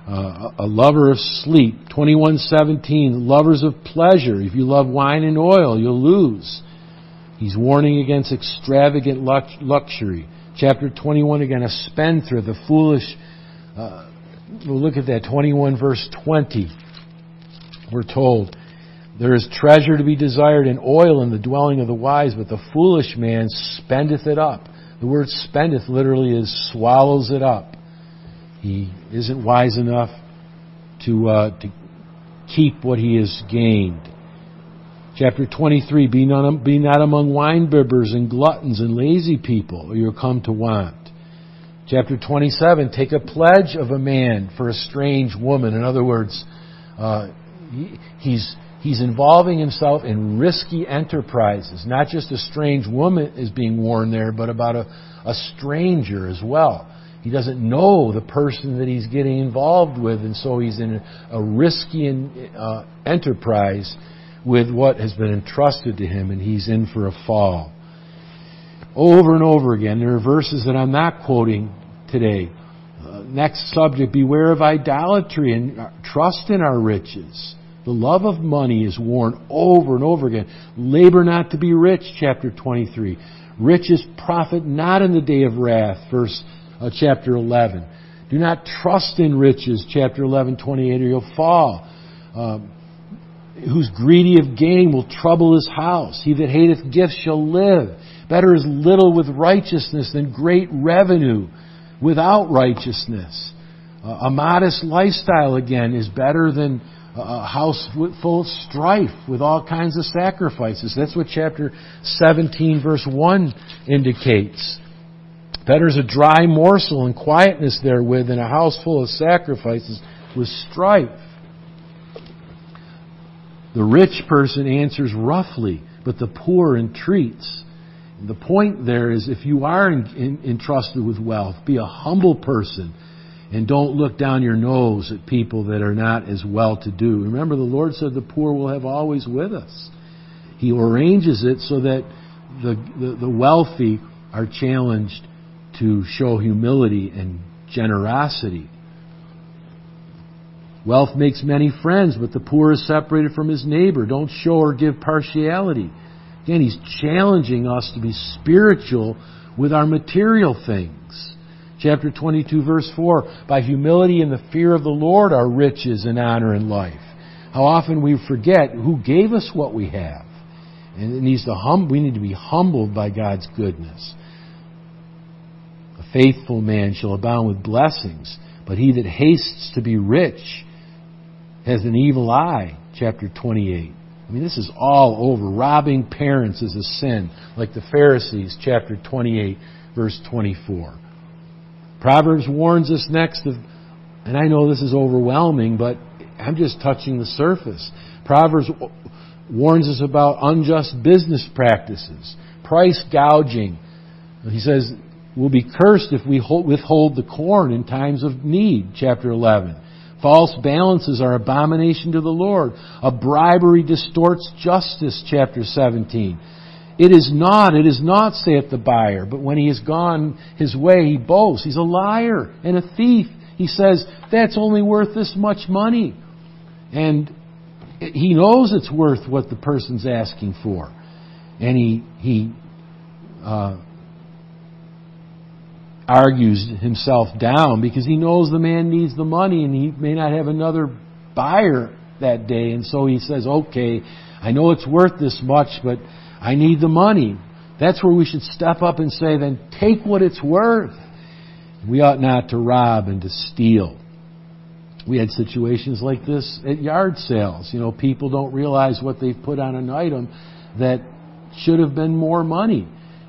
Uh, a lover of sleep. 2117, lovers of pleasure. If you love wine and oil, you'll lose. He's warning against extravagant luxury. Chapter 21 again, a spendthrift, the foolish. Uh, we'll look at that 21 verse 20. We're told there is treasure to be desired in oil in the dwelling of the wise, but the foolish man spendeth it up. The word spendeth literally is swallows it up. He isn't wise enough to uh, to keep what he has gained. Chapter 23, be not, be not among winebibbers and gluttons and lazy people, or you'll come to want. Chapter 27, take a pledge of a man for a strange woman. In other words, uh, he, he's, he's involving himself in risky enterprises. Not just a strange woman is being warned there, but about a, a stranger as well. He doesn't know the person that he's getting involved with, and so he's in a, risky uh, enterprise with what has been entrusted to him, and he's in for a fall. Over and over again, there are verses that I'm not quoting today. Uh, next subject, beware of idolatry and uh, trust in our riches. The love of money is warned over and over again. Labor not to be rich, chapter 23. Riches profit not in the day of wrath, verse uh, chapter 11. Do not trust in riches, chapter 11, 28, or you'll fall. Um, who's greedy of gain will trouble his house. He that hateth gifts shall live. Better is little with righteousness than great revenue without righteousness. Uh, a modest lifestyle, again, is better than a house full of strife with all kinds of sacrifices. That's what chapter 17, verse 1 indicates. Better is a dry morsel and quietness therewith than a house full of sacrifices with strife. The rich person answers roughly, but the poor entreats. The point there is if you are entrusted with wealth, be a humble person and don't look down your nose at people that are not as well to do. Remember, the Lord said the poor will have always with us. He arranges it so that the, the, the wealthy are challenged to show humility and generosity. Wealth makes many friends, but the poor is separated from his neighbor. Don't show or give partiality. Again, he's challenging us to be spiritual with our material things. Chapter 22 verse 4, by humility and the fear of the Lord are riches and honor and life. How often we forget who gave us what we have. And it needs to hum- we need to be humbled by God's goodness. A faithful man shall abound with blessings, but he that hastes to be rich has an evil eye. Chapter 28. I mean, this is all over. Robbing parents is a sin, like the Pharisees, chapter 28, verse 24. Proverbs warns us next of, and I know this is overwhelming, but I'm just touching the surface. Proverbs warns us about unjust business practices, price gouging. He says, we'll be cursed if we withhold the corn in times of need, chapter 11. False balances are abomination to the Lord. A bribery distorts justice, chapter 17. It is not, it is not, saith the buyer, but when he has gone his way, he boasts. He's a liar and a thief. He says, that's only worth this much money. And he knows it's worth what the person's asking for. And he, he, uh, argues himself down because he knows the man needs the money and he may not have another buyer that day. And so he says, okay, I know it's worth this much, but I need the money. That's where we should step up and say, then take what it's worth. We ought not to rob and to steal. We had situations like this at yard sales. You know, people don't realize what they've put on an item that should have been more money.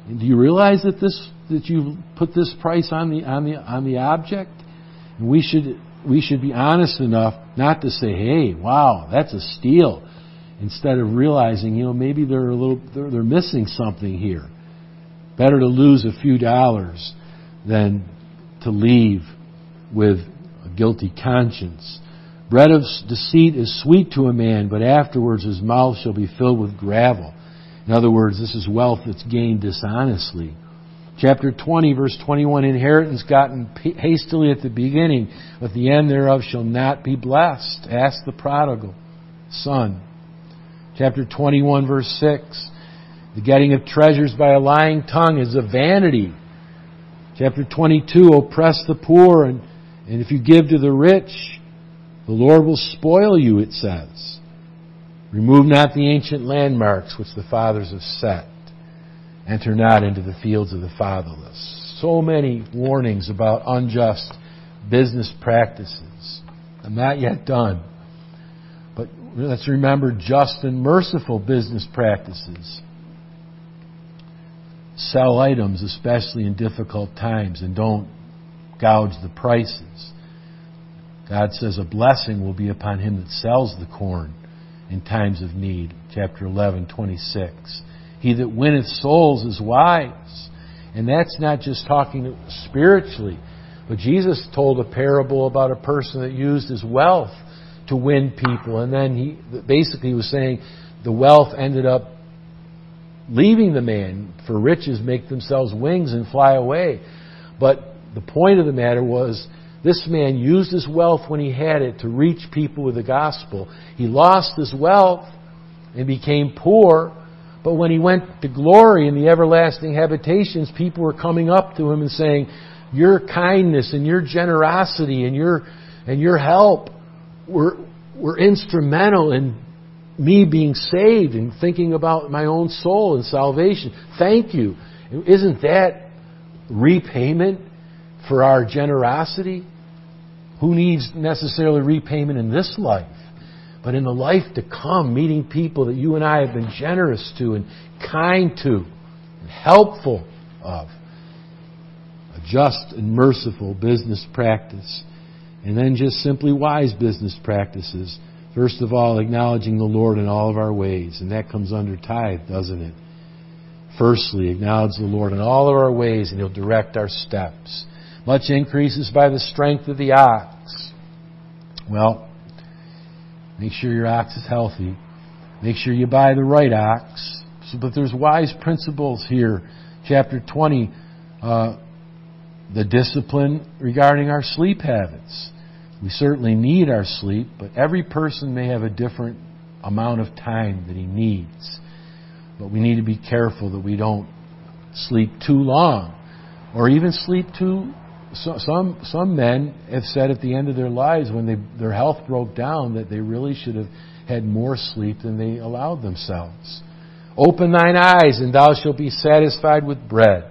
And do you realize that this that you've put this price on the on the on the object? And we should we should be honest enough not to say, "Hey, wow, that's a steal," instead of realizing, you know, maybe they're a little they're, they're missing something here. Better to lose a few dollars than to leave with a guilty conscience. Bread of deceit is sweet to a man, but afterwards his mouth shall be filled with gravel. In other words, this is wealth that's gained dishonestly. Chapter 20, verse 21 Inheritance gotten hastily at the beginning, but the end thereof shall not be blessed. Ask the prodigal son. Chapter 21, verse 6 The getting of treasures by a lying tongue is a vanity. Chapter 22 Oppress the poor, and, and if you give to the rich, the Lord will spoil you, it says. Remove not the ancient landmarks which the fathers have set. Enter not into the fields of the fatherless. So many warnings about unjust business practices. I'm not yet done. Let's remember just and merciful business practices. Sell items, especially in difficult times, and don't gouge the prices. God says a blessing will be upon him that sells the corn in times of need. Chapter 11, 26. He that winneth souls is wise. And that's not just talking spiritually, but Jesus told a parable about a person that used his wealth to win people. And then he basically he was saying the wealth ended up leaving the man, for riches make themselves wings and fly away. But the point of the matter was this man used his wealth when he had it to reach people with the gospel. He lost his wealth and became poor but when he went to glory in the everlasting habitations, people were coming up to him and saying, Your kindness and your generosity and your, and your help were, were instrumental in me being saved and thinking about my own soul and salvation. Thank you. Isn't that repayment for our generosity? Who needs necessarily repayment in this life? but in the life to come, meeting people that you and I have been generous to and kind to and helpful of. A just and merciful business practice. And then just simply wise business practices. First of all, acknowledging the Lord in all of our ways. And that comes under tithe, doesn't it? Firstly, acknowledge the Lord in all of our ways and He'll direct our steps. Much increases by the strength of the ox. Well, Make sure your ox is healthy. Make sure you buy the right ox. So, but there's wise principles here. Chapter 20, uh, the discipline regarding our sleep habits. We certainly need our sleep, but every person may have a different amount of time that he needs. But we need to be careful that we don't sleep too long or even sleep too so, some some men have said at the end of their lives when they, their health broke down that they really should have had more sleep than they allowed themselves. Open thine eyes and thou shalt be satisfied with bread.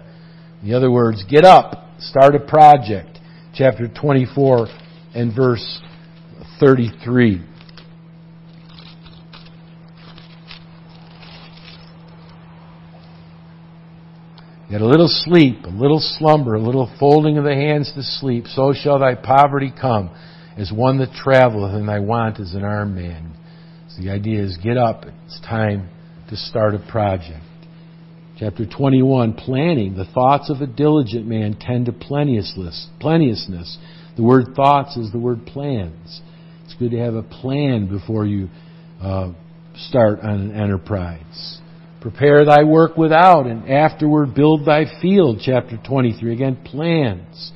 In other words, get up, start a project. Chapter 24 and verse 33. Yet a little sleep, a little slumber, a little folding of the hands to sleep, so shall thy poverty come as one that traveleth, and thy want as an armed man. So the idea is get up, it's time to start a project. Chapter 21, planning. The thoughts of a diligent man tend to plenteousness. The word thoughts is the word plans. It's good to have a plan before you uh, start on an enterprise. Prepare thy work without, and afterward build thy field. Chapter 23. Again, plans.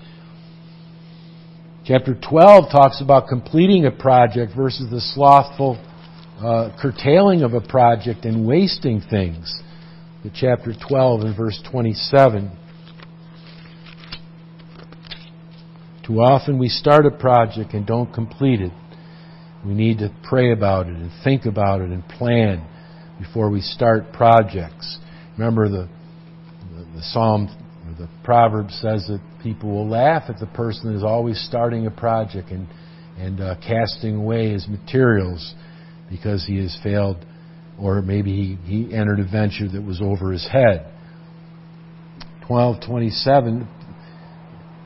Chapter 12 talks about completing a project versus the slothful uh, curtailing of a project and wasting things. The chapter 12 and verse 27. Too often we start a project and don't complete it. We need to pray about it and think about it and plan before we start projects. Remember the, the, the Psalm, the proverb says that people will laugh at the person that is always starting a project and, and uh, casting away his materials because he has failed or maybe he, he entered a venture that was over his head. 1227,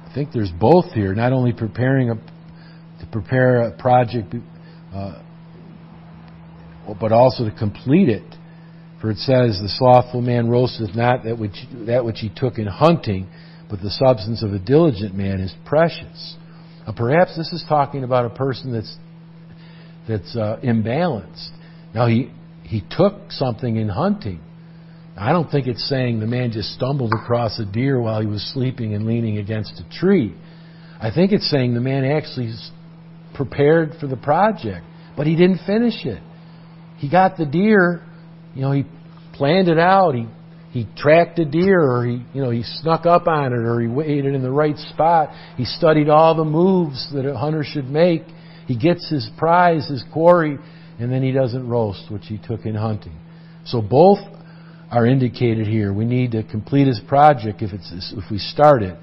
I think there's both here, not only preparing a, to prepare a project uh, but also to complete it. For it says, The slothful man roasteth not that which, that which he took in hunting, but the substance of a diligent man is precious. Now, perhaps this is talking about a person that's, that's uh, imbalanced. Now, he, he took something in hunting. I don't think it's saying the man just stumbled across a deer while he was sleeping and leaning against a tree. I think it's saying the man actually prepared for the project, but he didn't finish it he got the deer, you know, he planned it out. He he tracked a deer, or he you know he snuck up on it, or he waited in the right spot. He studied all the moves that a hunter should make. He gets his prize, his quarry, and then he doesn't roast, which he took in hunting. So both are indicated here. We need to complete his project if it's if we start it,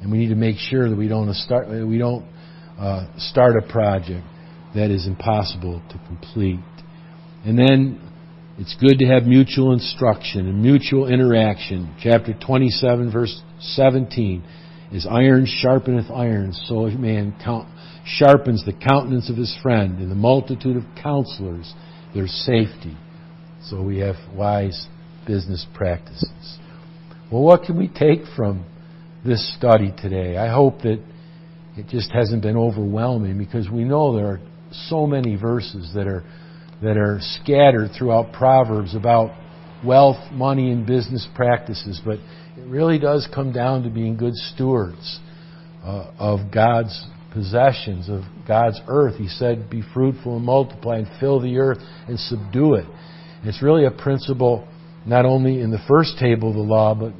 and we need to make sure that we don't start we don't uh, start a project that is impossible to complete. And then it's good to have mutual instruction and mutual interaction. Chapter 27, verse 17 is iron sharpeneth iron, so a man count, sharpens the countenance of his friend. In the multitude of counselors, there's safety. So we have wise business practices. Well, what can we take from this study today? I hope that it just hasn't been overwhelming because we know there are so many verses that are that are scattered throughout Proverbs about wealth, money, and business practices, but it really does come down to being good stewards uh, of God's possessions, of God's earth. He said, Be fruitful and multiply and fill the earth and subdue it. And it's really a principle not only in the first table of the law, but,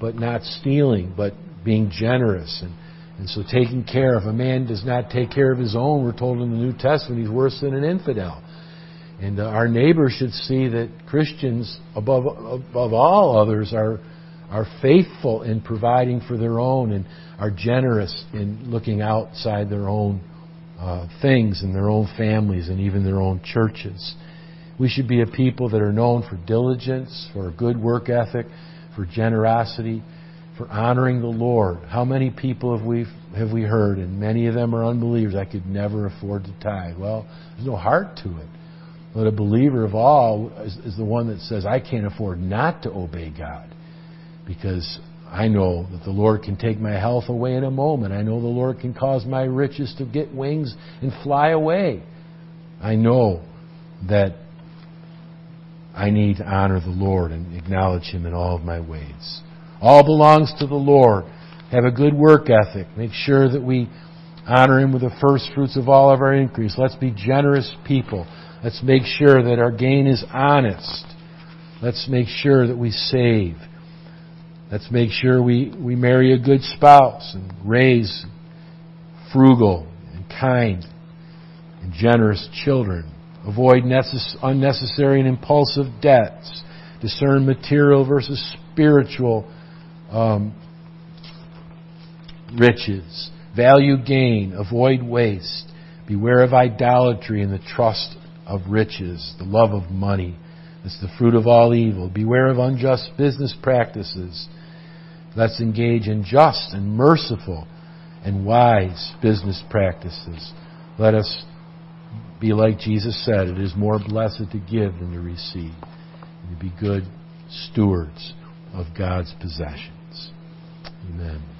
but not stealing, but being generous. And, and so taking care. If a man does not take care of his own, we're told in the New Testament he's worse than an infidel. And uh, our neighbors should see that Christians, above, above all others, are, are faithful in providing for their own and are generous in looking outside their own uh, things and their own families and even their own churches. We should be a people that are known for diligence, for a good work ethic, for generosity, for honoring the Lord. How many people have we have we heard, and many of them are unbelievers? I could never afford to tithe. Well, there's no heart to it. But a believer of all is, is the one that says, I can't afford not to obey God because I know that the Lord can take my health away in a moment. I know the Lord can cause my riches to get wings and fly away. I know that I need to honor the Lord and acknowledge Him in all of my ways. All belongs to the Lord. Have a good work ethic. Make sure that we honor Him with the first fruits of all of our increase. Let's be generous people. Let's make sure that our gain is honest. Let's make sure that we save. Let's make sure we, we marry a good spouse and raise frugal and kind and generous children. Avoid necess- unnecessary and impulsive debts. Discern material versus spiritual um, riches. Value gain. Avoid waste. Beware of idolatry and the trust of riches, the love of money. It's the fruit of all evil. Beware of unjust business practices. Let's engage in just and merciful and wise business practices. Let us be like Jesus said, it is more blessed to give than to receive. And to be good stewards of God's possessions. Amen.